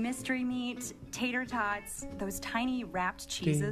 mystery meat, tater tots, those tiny wrapped cheeses.